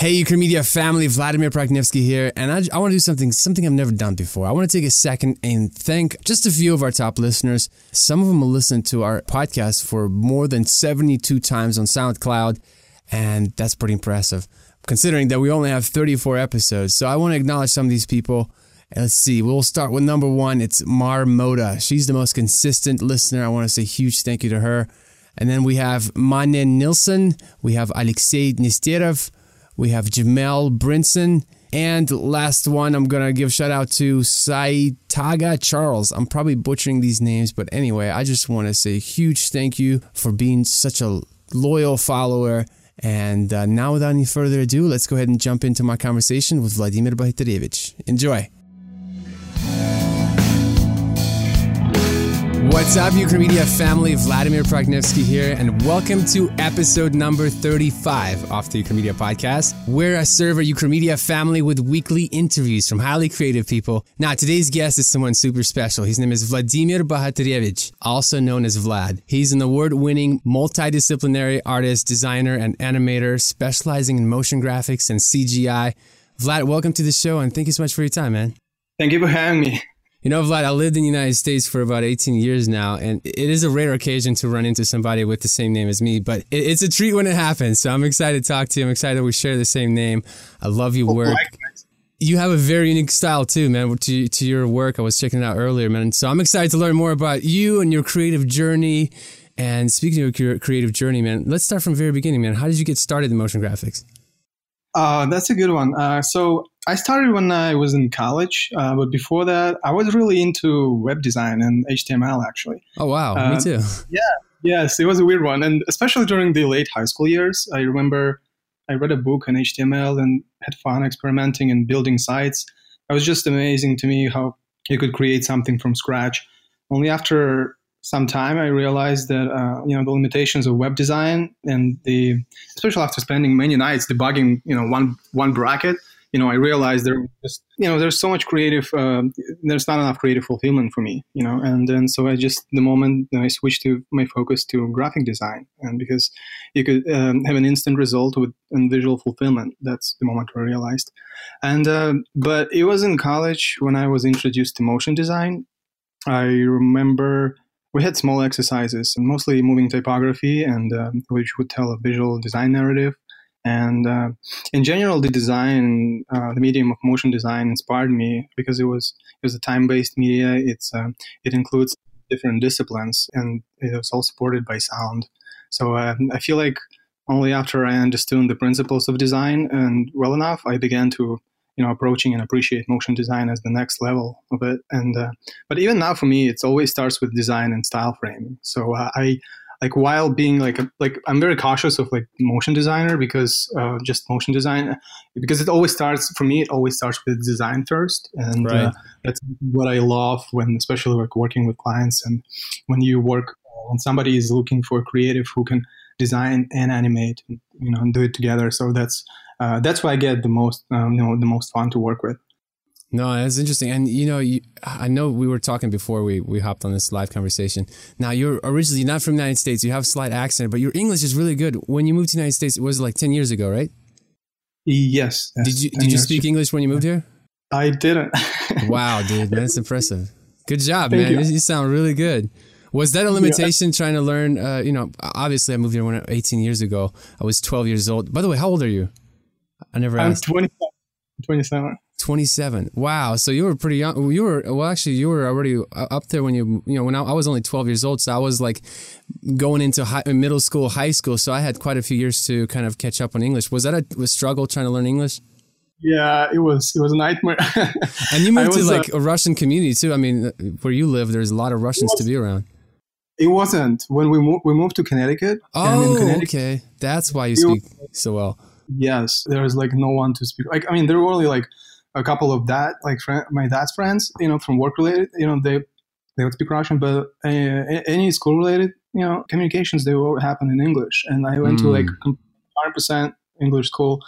Hey, Ukramedia family, Vladimir Praknevsky here, and I, I want to do something something I've never done before. I want to take a second and thank just a few of our top listeners. Some of them will listen to our podcast for more than 72 times on SoundCloud, and that's pretty impressive, considering that we only have 34 episodes. So I want to acknowledge some of these people. Let's see, we'll start with number one. It's Mar Moda. She's the most consistent listener. I want to say huge thank you to her. And then we have Manen Nilsson, we have Alexei Nesterov, we have Jamel Brinson. And last one, I'm going to give shout out to Saitaga Charles. I'm probably butchering these names, but anyway, I just want to say a huge thank you for being such a loyal follower. And uh, now, without any further ado, let's go ahead and jump into my conversation with Vladimir Bahtarevich. Enjoy. What's up, Ukramedia family? Vladimir Praknevsky here, and welcome to episode number 35 of the Ukramedia podcast, where I serve a Ukramedia family with weekly interviews from highly creative people. Now, today's guest is someone super special. His name is Vladimir Bahatarevich, also known as Vlad. He's an award winning multidisciplinary artist, designer, and animator specializing in motion graphics and CGI. Vlad, welcome to the show, and thank you so much for your time, man. Thank you for having me. You know, Vlad, I lived in the United States for about 18 years now, and it is a rare occasion to run into somebody with the same name as me, but it's a treat when it happens. So I'm excited to talk to you. I'm excited we share the same name. I love your work. You have a very unique style too, man, to, to your work. I was checking it out earlier, man. So I'm excited to learn more about you and your creative journey. And speaking of your creative journey, man, let's start from the very beginning, man. How did you get started in motion graphics? Uh, that's a good one. Uh, so I started when I was in college, uh, but before that, I was really into web design and HTML actually. Oh wow, me Uh, too. Yeah, yes, it was a weird one, and especially during the late high school years, I remember I read a book on HTML and had fun experimenting and building sites. It was just amazing to me how you could create something from scratch. Only after some time, I realized that uh, you know the limitations of web design and the especially after spending many nights debugging you know one one bracket you know, I realized there you know, there's so much creative, uh, there's not enough creative fulfillment for me, you know, and then so I just, the moment I switched to my focus to graphic design and because you could um, have an instant result with and visual fulfillment, that's the moment I realized. And, uh, but it was in college when I was introduced to motion design. I remember we had small exercises and mostly moving typography and um, which would tell a visual design narrative and uh, in general the design uh, the medium of motion design inspired me because it was it was a time-based media. It's uh, it includes different disciplines and it was all supported by sound. So i feel like only after i understood the principles of design and well enough i began to you know approaching and appreciate motion design as the next level of it. And uh, but even now for me it always starts with design and style framing. So uh, i like while being like a, like I'm very cautious of like motion designer because uh, just motion design because it always starts for me it always starts with design first. And Right. uh, that's what I love when especially like working with clients and when you work when somebody is looking for a creative who can design and animate you know and do it together. So that's uh, that's why I get the most um, you know the most fun to work with No, that's interesting. And you know, you, I know we were talking before we, we hopped on this live conversation. Now, you're originally not from the United States. You have a slight accent, but your English is really good. When you moved to the United States, it was like 10 years ago, right? yes, Did you did you speak English when you moved here? I didn't Wow, dude, that's impressive. Good job, Thank man. you. You. sound really good. Was that a limitation trying to learn? Uh, you know, obviously, I moved here when I, 18 years ago. I was 12 years old. By the way, how old are you? I never I'm asked. 27 27 27. Wow. So you were pretty young. You were, well, actually, you were already uh, up there when you, you know, when I, I was only 12 years old. So I was like going into high, middle school, high school. So I had quite a few years to kind of catch up on English. Was that a, a struggle trying to learn English? Yeah, it was it was a nightmare. And you moved to uh, like a Russian community too. I mean, uh, where you live, there's a lot of Russians to be around. it wasn't when we moved. We moved to Connecticut. and in Oh, Connecticut, okay. That's why you You- speak so well. yes, there was like no one to speak. Like I mean, there were only like a couple of that like friend, my dad's friends, you know, from work related. You know, they they would speak Russian, but uh, any school related, you know, communications they will happen in English. And I went to Mm. like hundred percent English school.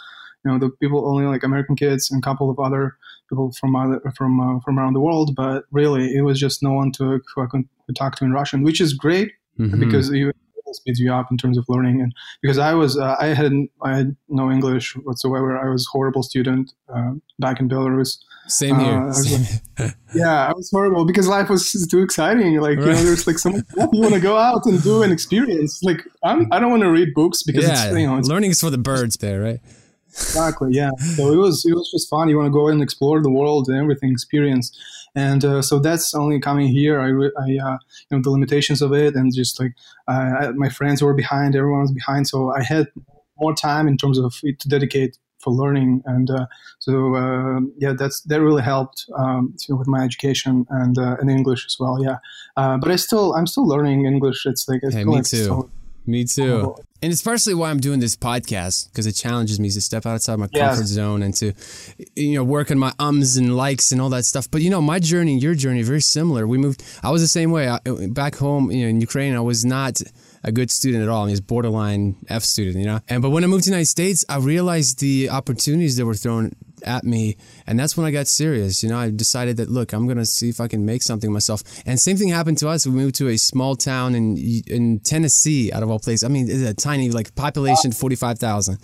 You know, the people only like American kids and a couple of other people from other from uh, from around the world. But really, it was just no one to who I could talk to in Russian, which is great Mhm. because you speeds you up in terms of learning. And because I was, uh, I had, I had no English whatsoever. I was a horrible student uh, back in Belarus. Same here. Uh, I Same- like- yeah, I was horrible because life was too exciting. Like you know, there's like so much stuff you want to go out and do and experience. Like I'm, I don't want to read books because yeah, it's you know it's learning is for the birds there, right? Exactly. Yeah. So it was it was just fun. You want to go and explore the world and everything, experience, and uh, so that's only coming here. I, I uh, you know the limitations of it, and just like uh, I, my friends were behind, everyone was behind, so I had more time in terms of it to dedicate for learning, and uh, so uh, yeah, that's that really helped um, you know, with my education and uh, and English as well. Yeah, uh, but I still I'm still learning English. It's like it's Hey, me too. Me too. Oh. And it's partially why I'm doing this podcast because it challenges me to step outside my Yeah. comfort zone and to, you know, work on my ums and likes and all that stuff. But you know, my journey and your journey are very similar. We moved. I was the same way. I, back home, you know, in Ukraine, I was not a good student at all. I was borderline F student, you know. And but when I moved to the United States, I realized the opportunities that were thrown at me, and that's when I got serious. You know, I decided that look, I'm gonna see if I can make something myself. And same thing happened to us. We moved to a small town in in Tennessee, out of all places. I mean, it's a tiny like population, forty five thousand,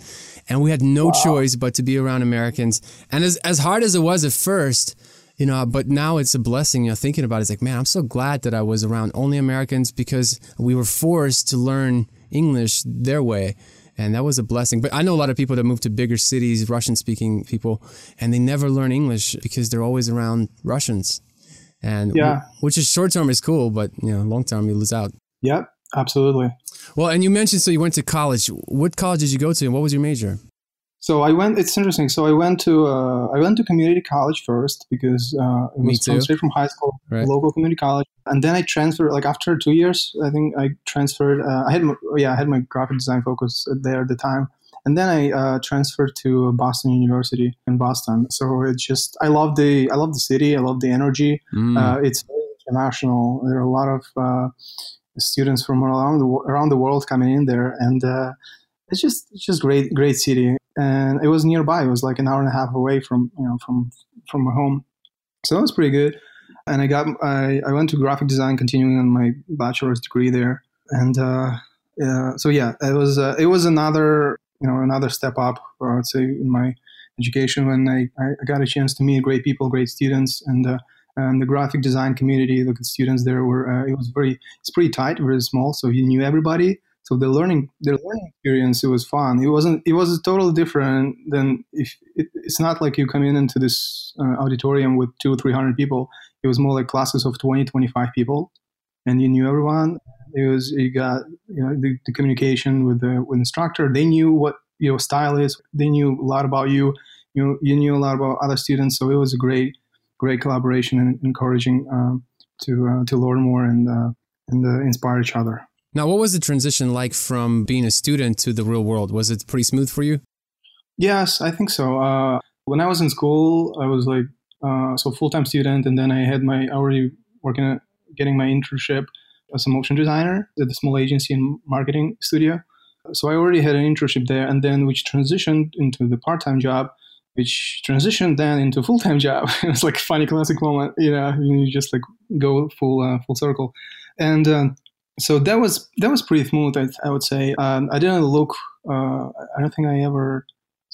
and we had no choice but to be around Americans. And as as hard as it was at first. You know, but now it's a blessing. You know, thinking about it, it's like, man, I'm so glad that I was around only Americans because we were forced to learn English their way and that was a blessing. But I know a lot of people that move to bigger cities, Russian speaking people, and they never learn English because they're always around Russians. And Yeah. which is short term is cool, but you know, long term you lose out. Yep. Absolutely. Well, and you mentioned so you went to college. What college did you go to, and what was your major? So I went. It's interesting. So I went to uh, I went to community college first because uh, it was straight from high school, Right. local community college, and then I transferred. Like after two years, I think I transferred. Uh, I had my, yeah, I had my graphic design focus there at the time, and then I uh, transferred to Boston University in Boston. So it just I love the I love the city. I love the energy. Mm. Uh, it's very international. There are a lot of uh, students from around the around the world coming in there, and uh, it's just it's just great great city. And it was nearby. It was like an hour and a half away from you know from from my home, so that was pretty good. And I got I, I went to graphic design, continuing on my bachelor's degree there. And uh, yeah, so yeah, it was uh, it was another you know another step up, or I'd say in my education when I, I got a chance to meet great people, great students, and uh, and the graphic design community. The students there were uh, it was very it's pretty tight, very small, so you knew everybody. So the learning the learning experience it was fun. It wasn't it was totally different than if it, it's not like you come in into this uh, auditorium with two or three hundred people. It was more like classes of 20, 25 people, and you knew everyone. It was you got you know the, the communication with the with instructor. They knew what your style is. They knew a lot about you. You you knew a lot about other students. So it was a great great collaboration and encouraging um, to uh, to learn more and uh, and uh, inspire each other. Now, what was the transition like from being a student to the real world? Was it pretty smooth for you? Yes, I think so. Uh, when I was in school, I was like uh, so full time student, and then I had my already working at getting my internship as a motion designer at a small agency and marketing studio. So I already had an internship there, and then which transitioned into the part time job, which transitioned then into full time job. it was like a funny classic moment, you know, you just like go full uh, full circle, and. So that was that was pretty smooth. I, I would say um, I didn't look. Uh, I don't think I ever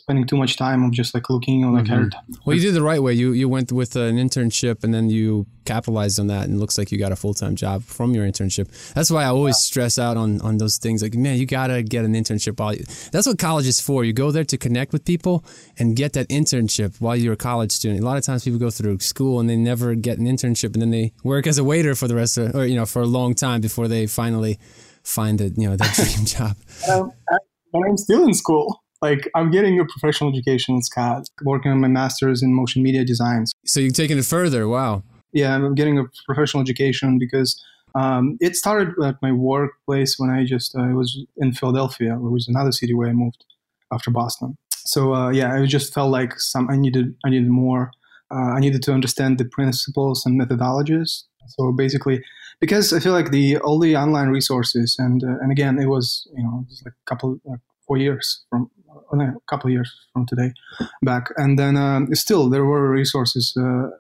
spending too much time of just like looking on like Mhm. mm Well, you did the right way. You you went with an internship and then you capitalized on that, and it looks like you got a full time job from your internship. That's why I always stress out on on those things. Like, man, you gotta get an internship. While you, that's what college is for. You go there to connect with people and get that internship while you're a college student. A lot of times people go through school and they never get an internship, and then they work as a waiter for the rest of, or you know, for a long time before they finally find a you know that dream job. Um, I'm still in school. Like I'm getting a professional education SCAD, working on my master's in motion media designs. So you've taken it further. Wow. Yeah, I'm getting a professional education because um, it started at my workplace when I just uh, was in Philadelphia, which was another city where I moved after Boston. So uh, yeah, I just felt like some I needed I needed more. Uh, I needed to understand the principles and methodologies. So basically, because I feel like the all the online resources and uh, and again it was you know just like a couple like four years from uh, a couple years from today back, and then um, still there were resources uh,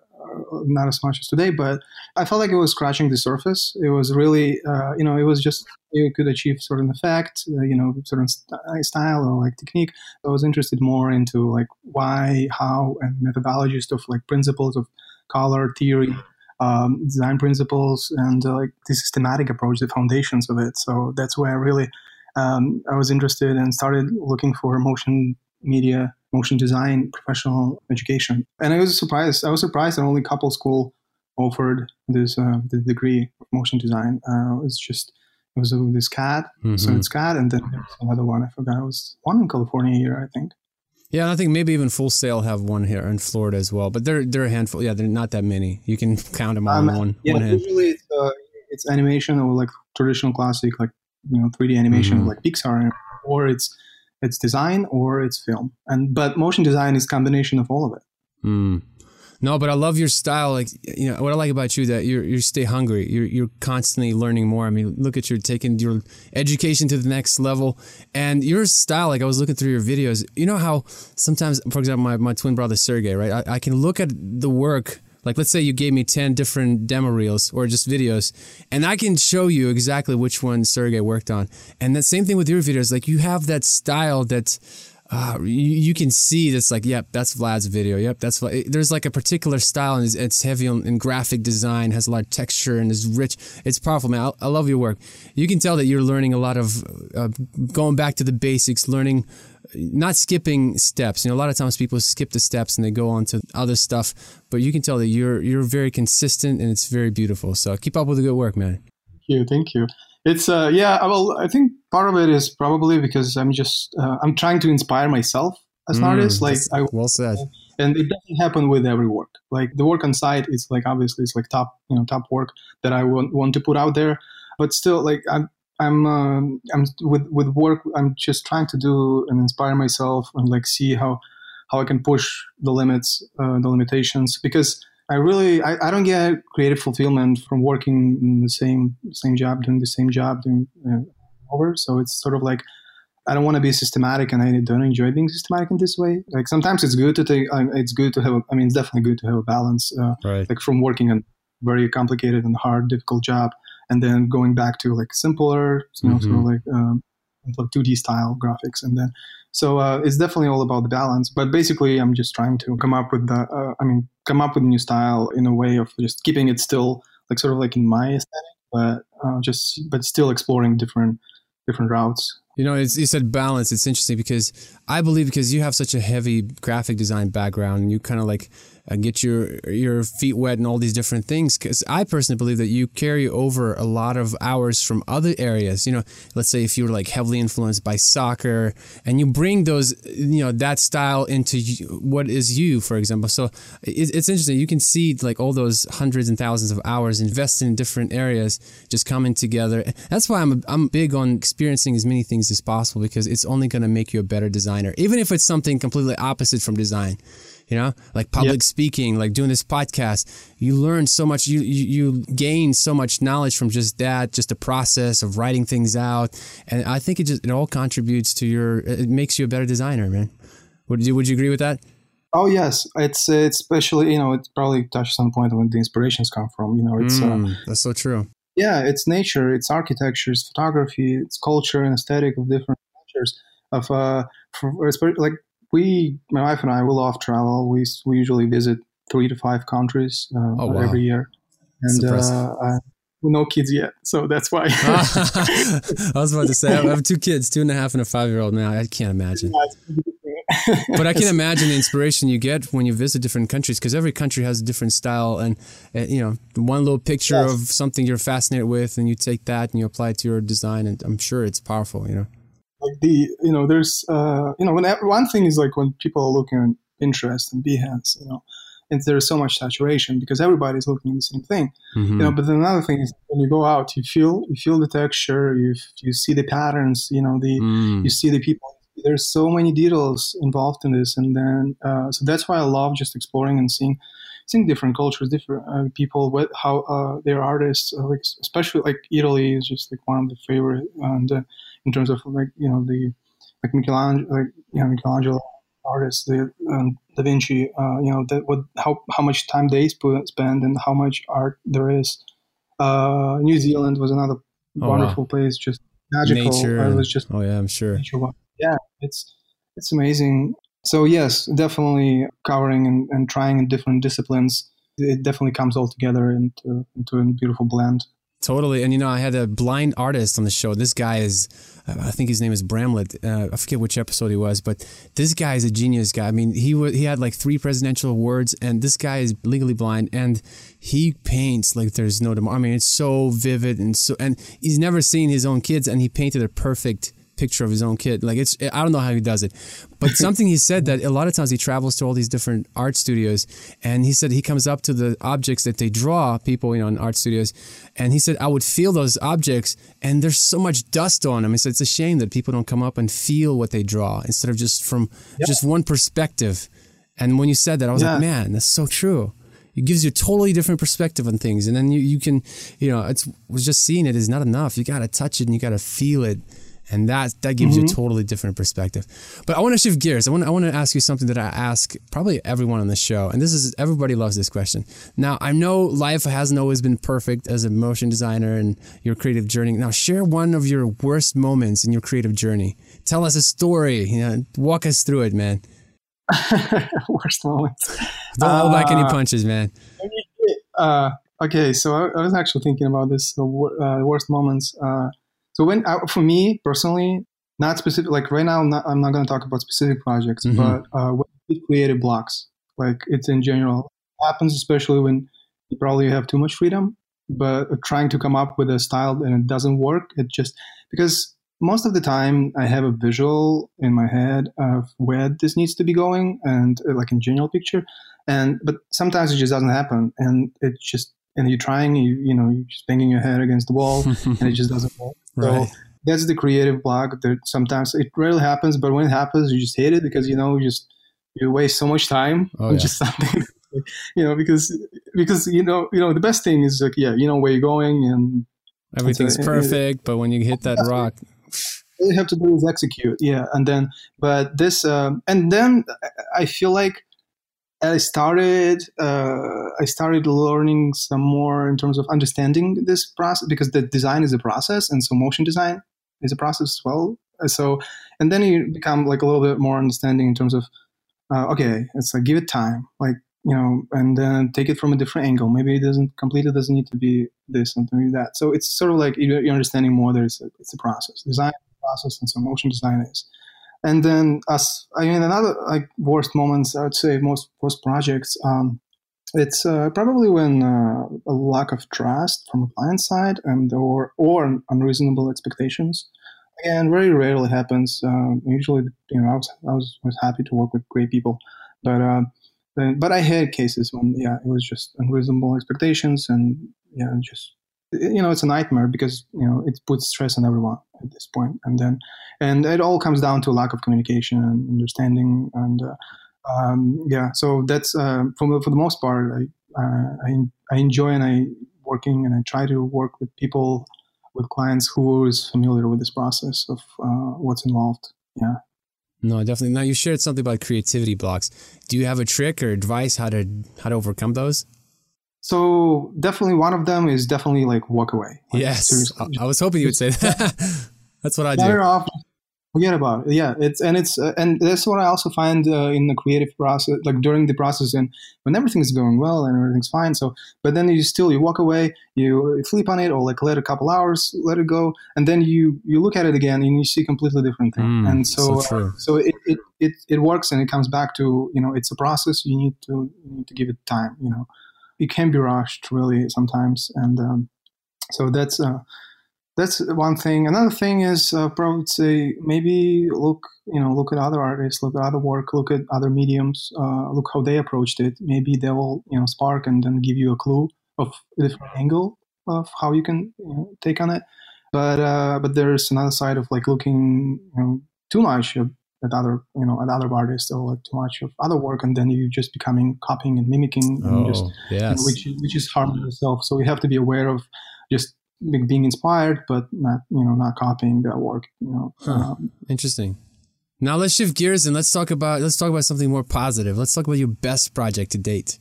not as much as today, but I felt like it was scratching the surface. It was really, uh, you know, it was just you could achieve certain effect, uh, you know, certain st- style or like technique. I was interested more into like why, how, and methodologies of like principles of color theory. Um, design principles and uh, like the systematic approach, the foundations of it. So that's where I really um, I was interested and started looking for motion media motion design professional education. And I was surprised. I was surprised that only a couple school offered this uh, the degree of motion design. Uh, it was just it was this SCAD, mm-hmm. so it's SCAD, and then there's another one. I forgot. It was one in California here, I think. Yeah, I think maybe even Full Sail have one here in Florida as well, but they're they're a handful. Yeah, they're not that many. You can count them all um, on one, yeah, one hand. Usually it's, uh, it's animation or like traditional classic, like you know 3D animation, mm-hmm. like Pixar, or it's it's design or it's film. And but motion design is combination of all of it. Mm. No, but I love your style. Like you know, what I like about you that you you stay hungry. You're you're constantly learning more. I mean, look at you taking your education to the next level, and your style. Like I was looking through your videos. You know how sometimes, for example, my, my twin brother Sergey, right? I, I can look at the work like, let's say you gave me 10 different demo reels or just videos, and I can show you exactly which one Sergey worked on. And the same thing with your videos. Like, you have that style that uh, you, you, can see that's like, yep, that's Vlad's video. Yep, that's Vlad. There's like a particular style, and it's, it's heavy on in graphic design, has a lot of texture, and is rich. It's powerful, man. I, I, love your work. You can tell that you're learning a lot of uh, going back to the basics, learning not skipping steps. You know, a lot of times people skip the steps and they go on to other stuff, but you can tell that you're you're very consistent and it's very beautiful. So keep up with the good work, man. Thank you, thank you. It's uh yeah, well, I think part of it is probably because I'm just uh, I'm trying to inspire myself as an mm, artist. Like I well said. And it doesn't happen with every work. Like the work on site is like obviously it's like top you know top work that I want want to put out there, but still like I'm I'm um, I'm with with work. I'm just trying to do and inspire myself and like see how how I can push the limits, uh, the limitations. Because I really I, I don't get creative fulfillment from working in the same same job, doing the same job, doing uh, over. So it's sort of like I don't want to be systematic, and I don't enjoy being systematic in this way. Like sometimes it's good to take. Uh, it's good to have. A, I mean, it's definitely good to have a balance. Uh, right. Like from working on very complicated and hard, difficult job and then going back to like simpler, you know, mm-hmm. sort of like um, 2D style graphics, and then so uh, it's definitely all about the balance. But basically, I'm just trying to come up with the, uh, I mean, come up with a new style in a way of just keeping it still like sort of like in my aesthetic, but uh, just but still exploring different different routes. You know, you said balance. It's interesting because I believe because you have such a heavy graphic design background, and you kind of like and get your your feet wet and all these different things. Because i personally believe that you carry over a lot of hours from other areas. You know let's say if you were like heavily influenced by soccer and you bring those you know that style into what is you for example. So it's interesting. You can see like all those hundreds and thousands of hours invested in different areas just coming together. That's why i'm i'm big on experiencing as many things as possible because it's only going to make you a better designer even if it's something completely opposite from design you know, like public yep. speaking, like doing this podcast. You learn so much. You, you, you gain so much knowledge from just that, just the process of writing things out, and I think it just it all contributes to your. It makes you a better designer, man. Would you Would you agree with that? Oh yes, it's it's especially you know it probably touches on the point when the inspirations come from. You know, it's mm, uh, that's so true. Yeah, it's nature, it's architecture, it's photography, it's culture and aesthetic of different cultures. Of uh, for, like we, my wife and I, we love travel. We we usually visit three to five countries uh, oh, wow. every year, and uh, uh, no kids yet, so that's why. I was about to say I have two kids, two and a half and a five year old. Now I can't imagine. but I can imagine the inspiration you get when you visit different countries because every country has a different style, and uh, you know one little picture yes. of something you're fascinated with, and you take that and you apply it to your design, and I'm sure it's powerful. You know like the you know there's uh, you know when one thing is like when people are looking at Pinterest and Behance, you know, and there's so much saturation because everybody's looking at the same thing, mm-hmm. you know. But then another thing is when you go out, you feel you feel the texture, you you see the patterns, you know, the mm. you see the people. There's so many details involved in this, and then uh, so that's why I love just exploring and seeing seeing different cultures, different uh, people, what how uh, their artists, uh, like especially like Italy is just like one of the favorite, and uh, in terms of like you know the like Michelangelo, like you know Michelangelo, artists, the um, Da Vinci. Uh, you know that what how how much time they sp- spend and how much art there is. Uh, New Zealand was another oh, wonderful wow. place, just magical. Nature. it was just oh yeah, I'm sure. Yeah, it's it's amazing. So yes, definitely covering and, and trying in different disciplines. It definitely comes all together into into a beautiful blend. Totally. And, you know, I had a blind artist on the show. This guy is, I think his name is Bramblitt. Uh, I forget which episode he was, but this guy is a genius guy. I mean, he w- he had like three presidential awards, and this guy is legally blind, and he paints like there's no tomorrow. I mean, it's so vivid and so, and he's never seen his own kids, and he painted a perfect picture of his own kid. Like it's, I don't know how he does it, but something he said that a lot of times he travels to all these different art studios, and he said he comes up to the objects that they draw people, you know, in art studios, and he said I would feel those objects, and there's so much dust on them. He said it's a shame that people don't come up and feel what they draw instead of just from yeah. just one perspective. And when you said that, I was yeah. like, man, that's so true it gives you a totally different perspective on things and then you, you can you know it's was just seeing it is not enough you got to touch it and you got to feel it and that that gives mm-hmm. you a mm-hmm. totally different perspective. But I want to shift gears. I want I want to ask you something that I ask probably everyone on the show, and this is everybody loves this question. Now I know life hasn't always been perfect as a motion designer and your creative journey. Now share one of your worst moments in your creative journey. Tell us a story. You know, walk us through it, man. worst moments. Don't hold back any uh, punches, man. Uh, okay, so I, I, was actually thinking about this. The uh, worst moments. So when uh, for me personally, not specific. Like right now, I'm not, I'm not going to talk about specific projects, mm-hmm. but uh, when creative blocks, like it's in general it happens, especially when you probably have too much freedom, but trying to come up with a style and it doesn't work. It just because most of the time I have a visual in my head of where this needs to be going and uh, like in general picture, and but sometimes it just doesn't happen, and it just and you're trying, you you know, you're just banging your head against the wall, and it just doesn't work. Right. So that's the creative block. That sometimes it rarely happens, but when it happens, you just hate it because you know you just you waste so much time oh, yeah. just something. you know, because because you know you know the best thing is like yeah, you know where you're going and everything's perfect, but when you hit that rock. All you have to do is execute, yeah, and then, but this, um, and then I feel like I started uh, I started learning some more in terms of understanding this process because the design is a process and so motion design is a process as well. So and then you become like a little bit more understanding in terms of uh, okay, it's like give it time, like you know, and then take it from a different angle. Maybe it doesn't completely doesn't need to be this something like that. So it's sort of like you're understanding more. There's a, it's a process, design process, and so motion design is. And then, as I mean, another like worst moments, I would say most worst projects. Um, it's uh, probably when uh, a lack of trust from the client side and or or unreasonable expectations. Again, very rarely happens. Uh, usually, you know, I was, I was was happy to work with great people, but uh, but I had cases when yeah, it was just unreasonable expectations and yeah, just you know it's a nightmare because you know it puts stress on everyone at this point. And then and it all comes down to lack of communication and understanding and uh, um, yeah so that's uh, for, for the most part I, uh, I, I enjoy and I working and I try to work with people with clients who is familiar with this process of uh, what's involved. Yeah. No definitely. Now you shared something about creativity blocks. Do you have a trick or advice how to how to overcome those so definitely one of them is definitely like walk away. Like, yes, I, was hoping you would say that. that's what I do. Off, forget about it. Yeah, it's and it's uh, and that's what I also find uh, in the creative process, like during the process and when everything's going well and everything's fine. So, but then you still you walk away, you sleep on it, or like let a couple hours, let it go, and then you you look at it again and you see completely different thing. Mm, and so so, uh, so it, it it it works and it comes back to you know it's a process. You need to you need to give it time. You know it can be rushed really sometimes, and um, so that's uh, that's one thing. Another thing is uh, probably say maybe look you know look at other artists, look at other work, look at other mediums, uh, look how they approached it. Maybe they will you know spark and then give you a clue of a different angle of how you can you know, take on it. But uh, but there's another side of like looking you know too much at other you know at other artists or like too much of other work and then you just becoming copying and mimicking and oh, just, yes. You know, which which is harming yourself so you have to be aware of just being inspired but not you know not copying that work you know huh. um, interesting Now let's shift gears and let's talk about let's talk about something more positive. Let's talk about your best project to date.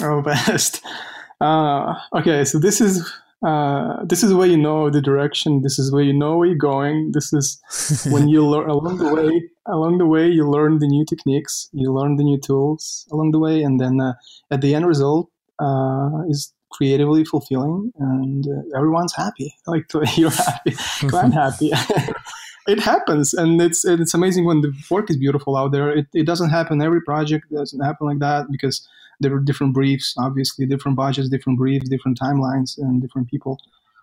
Oh, best. Uh, okay, so this is uh, this is where you know the direction. This is where you know where you're going. This is when you learn along the way. Along the way, you learn the new techniques, you learn the new tools along the way, and then uh, at the end result uh, is creatively fulfilling, and uh, everyone's happy. Like you're happy, I'm happy. It happens, and it's it's amazing when the work is beautiful out there. It, it doesn't happen every project doesn't happen like that because there are different briefs, obviously, different budgets, different briefs, different timelines, and different people.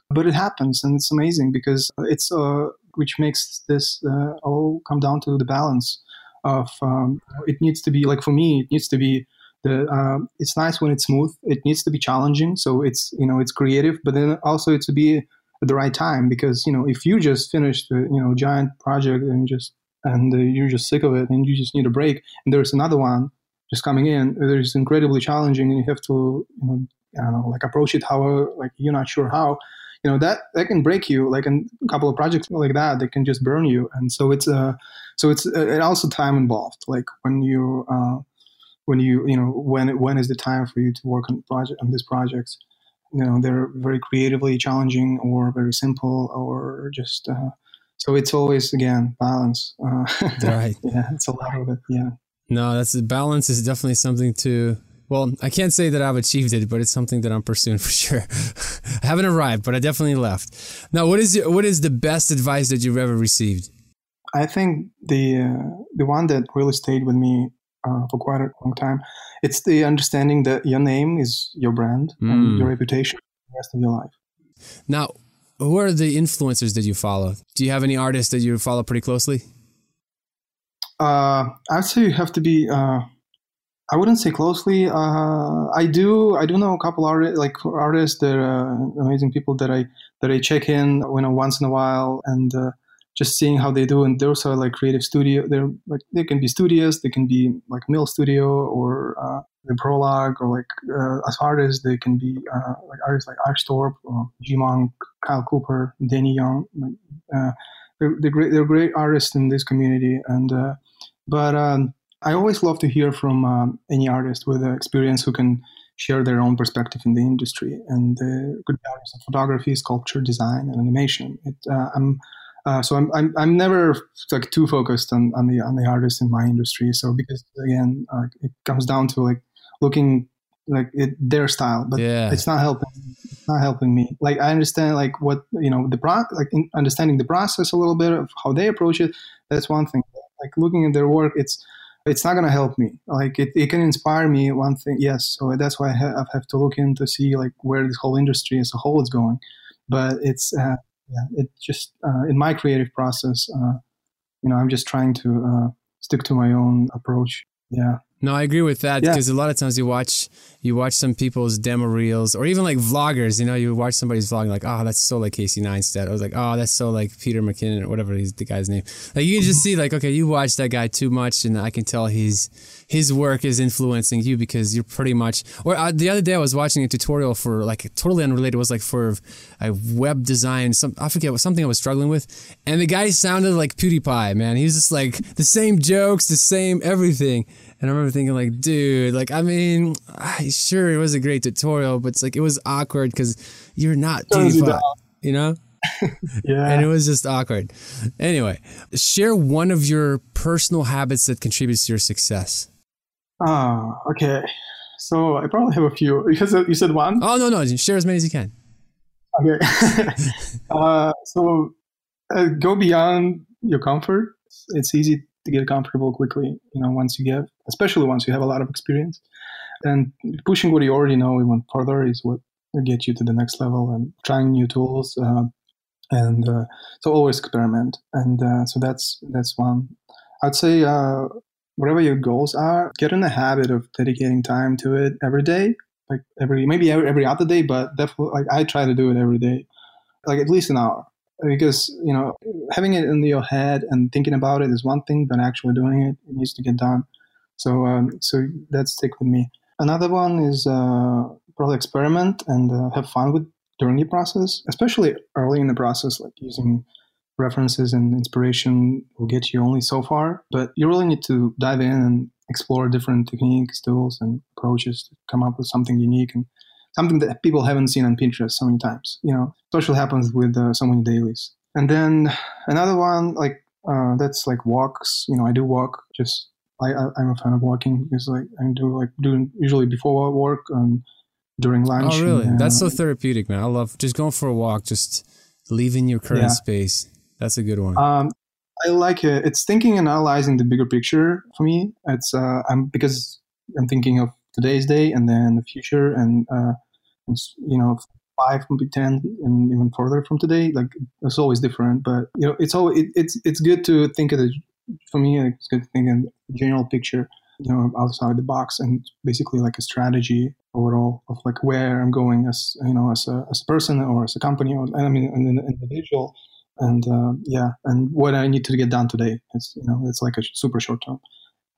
But it happens, and it's amazing because it's uh, which makes this uh, all come down to the balance of um, it needs to be like for me, it needs to be the uh, it's nice when it's smooth. It needs to be challenging, so it's you know it's creative, but then also it's to be at the right time because you know if you just finished a you know giant project and just and uh, you're just sick of it and you just need a break and there's another one just coming in, is incredibly challenging, and you have to, you know, I don't know, like approach it how, like you're not sure how, you know, that that can break you. Like in a couple of projects like that, they can just burn you, and so it's uh, so it's uh, also time involved. Like when you uh, when you you know when when is the time for you to work on project on these projects. You know, they're very creatively challenging or very simple or just. Uh, so it's always again balance. Uh, right. yeah, it's a lot of it. Yeah. No, that's the balance is definitely something to. Well, I can't say that I've achieved it, but it's something that I'm pursuing for sure. I haven't arrived, but I definitely left. Now, what is what is the best advice that you've ever received? I think the uh, the one that really stayed with me uh, for quite a long time. It's the understanding that your name is your brand mm. and your reputation for the rest of your life. Now, who are the influencers that you follow? Do you have any artists that you follow pretty closely? Uh, I'd say you have to be. Uh, I wouldn't say closely. Uh, I do. I do know a couple artists, like artists that are amazing people that I that I check in you know once in a while and uh, just seeing how they do. And those are like creative studio. They're like they can be studios. They can be like Mill Studio or uh, the Prologue or like uh, as artists they can be uh, like artists like Ash Thorpe, or GMUNK, Kyle Cooper, Danny Yount. Uh, they're, they're great. They're great artists in this community and uh, but um, I always love to hear from um, any artist with experience who can share their own perspective in the industry. And the good values of photography, sculpture, design, and animation. It, uh, I'm uh, so I'm, I'm, I'm never like too focused on, on the on the artists in my industry. So because again, uh, it comes down to like looking like it, their style, but yeah. it's not helping. It's not helping me. Like I understand like what you know the pro like understanding the process a little bit of how they approach it. That's one thing like looking at their work it's it's not going to help me like it, it can inspire me one thing yes so that's why i have, have to look in to see like where this whole industry as a whole is going but it's uh, yeah it just uh, in my creative process uh, you know i'm just trying to uh, stick to my own approach. Yeah no, I agree with that because yeah. a lot of times you watch you watch some people's demo reels or even like vloggers. You know, you watch somebody's vlog like, oh, that's so like Casey Neistat. I was like, oh, that's so like Peter McKinnon or whatever he's the guy's name. Like you can just see like, okay, you watch that guy too much, and I can tell he's his work is influencing you because you're pretty much. Or uh, the other day I was watching a tutorial for like totally unrelated. It was like for a web design. Some I forget what something I was struggling with, and the guy sounded like PewDiePie. Man, he was just like the same jokes, the same everything. And I remember thinking, like, dude, like, I mean, sure, it was a great tutorial, but it's like, it was awkward because you're not PewDiePie, you know? yeah. And it was just awkward. Anyway, share one of your personal habits that contributes to your success. Oh, okay. So I probably have a few. Because you said one? Oh, no, no. Share as many as you can. Okay. uh, so uh, go beyond your comfort. It's easy to get comfortable quickly, you know, once you get, especially once you have a lot of experience. And pushing what you already know even further is what will get you to the next level and trying new tools. Uh, and uh, so always experiment. And uh, so that's that's one. I'd say uh, whatever your goals are, get in the habit of dedicating time to it every day. Like every maybe every, every other day, but definitely like I try to do it every day, like at least an hour because you know having it in your head and thinking about it is one thing, but actually doing it, it needs to get done. So um, so that stick with me. Another one is uh, probably experiment and uh, have fun with during the process, especially early in the process, like using references and inspiration will get you only so far, but you really need to dive in and explore different techniques, tools, and approaches to come up with something unique and something that people haven't seen on Pinterest so many times. You know, especially happens with uh, so many dailies. And then another one, like uh, that's like walks. You know, I do walk. Just I, I am a fan of walking because like I do like doing usually before work and during lunch. Oh, really? and, That's so uh, therapeutic, man. I love just going for a walk, just leaving your current Yeah. space. That's a good one. Um, I like it. It's thinking and analyzing the bigger picture for me. It's uh, I'm because I'm thinking of today's day and then the future and uh, you know five maybe ten and even further from today. Like it's always different, but you know it's always it, it's it's good to think of the for me. It's good to think in the general picture. You know, outside the box and basically like a strategy overall of like where I'm going as you know as a as a person or as a company or I mean an individual and uh, yeah, and what I need to get done today. It's you know it's like a super short term,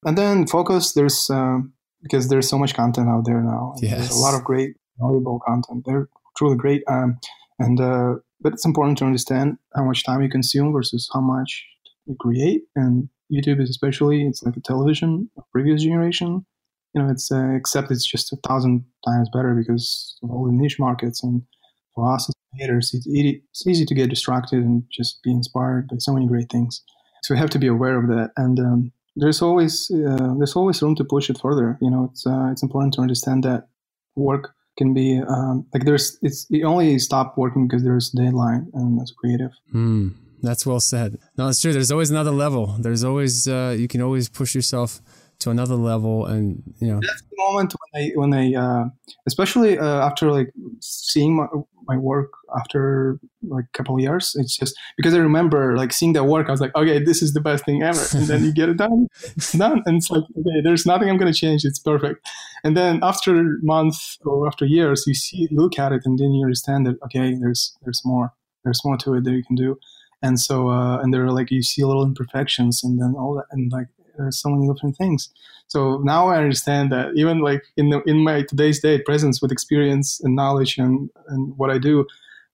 and then focus. There's um, because there's so much content out there now. and There's Yes. a lot of great valuable content. They're truly great, um, and uh, but it's important to understand how much time you consume versus how much you create. And YouTube is especially it's like a television of previous generation. You know, it's uh, except it's just a thousand times better because of all the niche markets and for us as creators, it's easy, it's easy to get distracted and just be inspired by so many great things. So we have to be aware of that, and um, there's always uh, there's always room to push it further. You know, it's uh, it's important to understand that work can be um, like there's it's you only stop working because there's a deadline, and as creative. Hmm. That's well said. No, it's true. There's always another level. There's always uh, you can always push yourself to another level, and you know. That's the moment when I when I uh, especially uh, after like seeing my, my work after like a couple of years it's just because i remember like seeing that work i was like okay this is the best thing ever and then you get it done it's done and it's like okay there's nothing i'm to change it's perfect and then after months or after years you see look at it and then you understand that okay there's there's more there's more to it that you can do and so uh, and there are like you see little imperfections and then all that and like there's so many different things so now I understand that even like in the, in my today's day presence with experience and knowledge and, and what I do,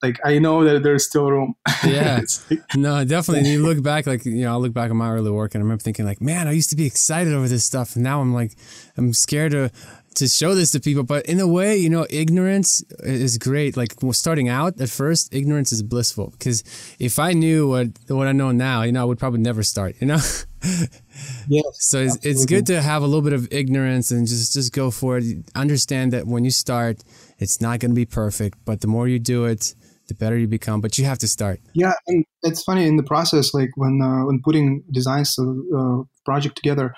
like I know that there's still room. Yeah. Like- No, definitely. You look back, like you know, I look back at my early work, and I remember thinking, like, man, I used to be excited over this stuff, and now I'm like, I'm scared to to show this to people. But in a way, you know, ignorance is great. Like starting out at first, ignorance is blissful because if I knew what what I know now, you know, I would probably never start. You know. yes. So it's, it's good to have a little bit of ignorance and just just go for it. Understand that when you start, it's not going to be perfect, but the more you do it, the better you become. But you have to start. Yeah, and it's funny in the process, like when uh, when putting designs of uh, project together,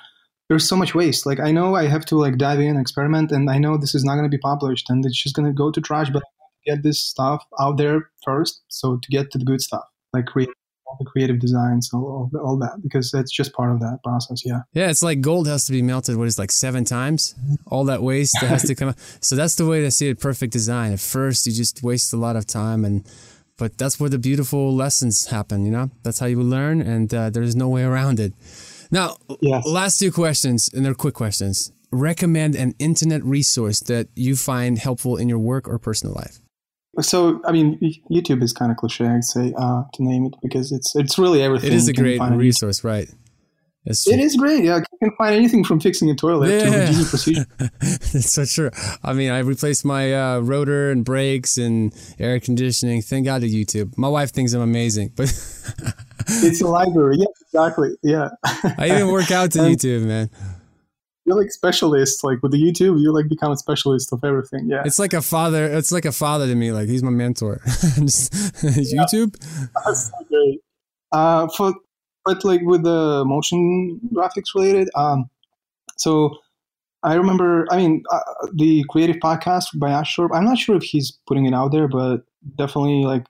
there's so much waste. Like I know I have to like dive in, experiment, and I know this is not going to be published, and it's just going to go to trash. But I have to get this stuff out there first, so to get to the good stuff, like create all the creative designs, all, all, all that, because that's just part of that process. Yeah. Yeah, it's like gold has to be melted. What is it, like seven times? All that waste that has to come out. So that's the way to see a perfect design. At first, you just waste a lot of time, and but that's where the beautiful lessons happen. You know, that's how you learn, and uh, there's no way around it. Now, Yes. last two questions, and they're quick questions. Recommend an internet resource that you find helpful in your work or personal life. So I mean, YouTube is kind of cliche, I'd say, uh, to name it, because it's it's really everything. It is a great find on YouTube. resource, right? It is great. Yeah, you can find anything from fixing a toilet to Yeah. Houdini procedure. That's so true. I mean, I replaced my uh, rotor and brakes and air conditioning. Thank God to YouTube. My wife thinks I'm amazing, but it's a library. Yeah, exactly. Yeah. I even work out to And- YouTube, man. You're like specialist. Like with the YouTube, you like become a specialist of everything. Yeah. It's like a father. It's like a father to me. Like he's my mentor. Just- YouTube. That's so great. Uh, for but like with the motion graphics related, um, so I remember. I mean, uh, the creative podcast by Ash Thorpe. I'm not sure if he's putting it out there, but definitely like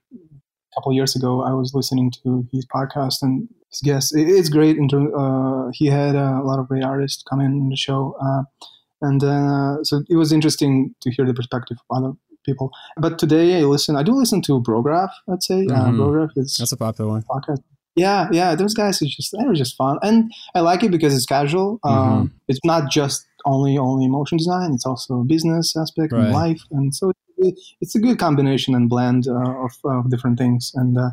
couple years ago, I was listening to his podcast and his guests. It's great. In term, uh, he had uh, a lot of great artists come in, the show, uh, and uh, so it was interesting to hear the perspective of other people. But today, I listen. I do listen to Brograph. I'd say uh, Mhm. Brograph is That's a popular one. podcast. Yeah, yeah, those guys are just they're just fun, and I like it because it's casual. Um, it's not just only only motion design; it's also a business aspect Right. and life, and so it's a good combination and blend uh, of, of different things. And uh,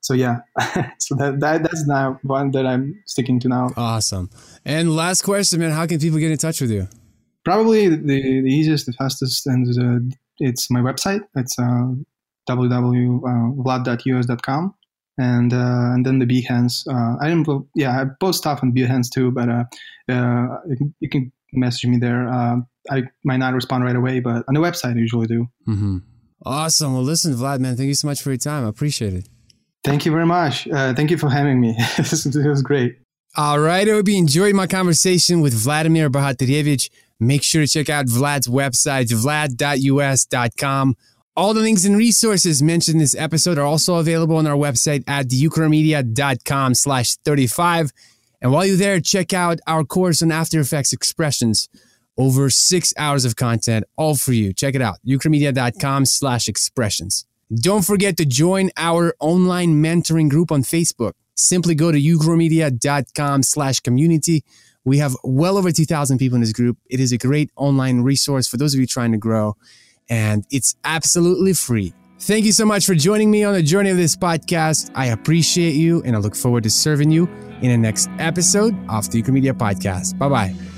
so yeah, so that, that that's now one that I'm sticking to now. Awesome. And last question, man, how can people get in touch with you? Probably the, the easiest, the fastest, and uh, it's my website. It's uh, www.vlad.us.com. And uh, and then the Behance. Uh, I didn't. Yeah, I post stuff on Behance too, but uh, uh, you can message me there. I might not respond right away, but on the website I usually do. Mm-hmm. Awesome. Well, listen, Vlad, man, thank you so much for your time. I appreciate it. Thank you very much. Uh, thank you for having me. this was great. All right. I hope you enjoyed my conversation with Vladimir Bohaterievich. Make sure to check out Vlad's website, vlad.us.com. All the links and resources mentioned in this episode are also available on our website at theucramedia.com slash 35. And while you're there, check out our course on After Effects expressions. Over six hours of content, all for you. Check it out, ukramedia.com slash expressions. Don't forget to join our online mentoring group on Facebook. Simply go to ukramedia.com slash community. We have well over 2,000 people in this group. It is a great online resource for those of you trying to grow and it's absolutely free. Thank you so much for joining me on the journey of this podcast. I appreciate you and I look forward to serving you in the next episode of the Ukramedia Podcast. Bye bye.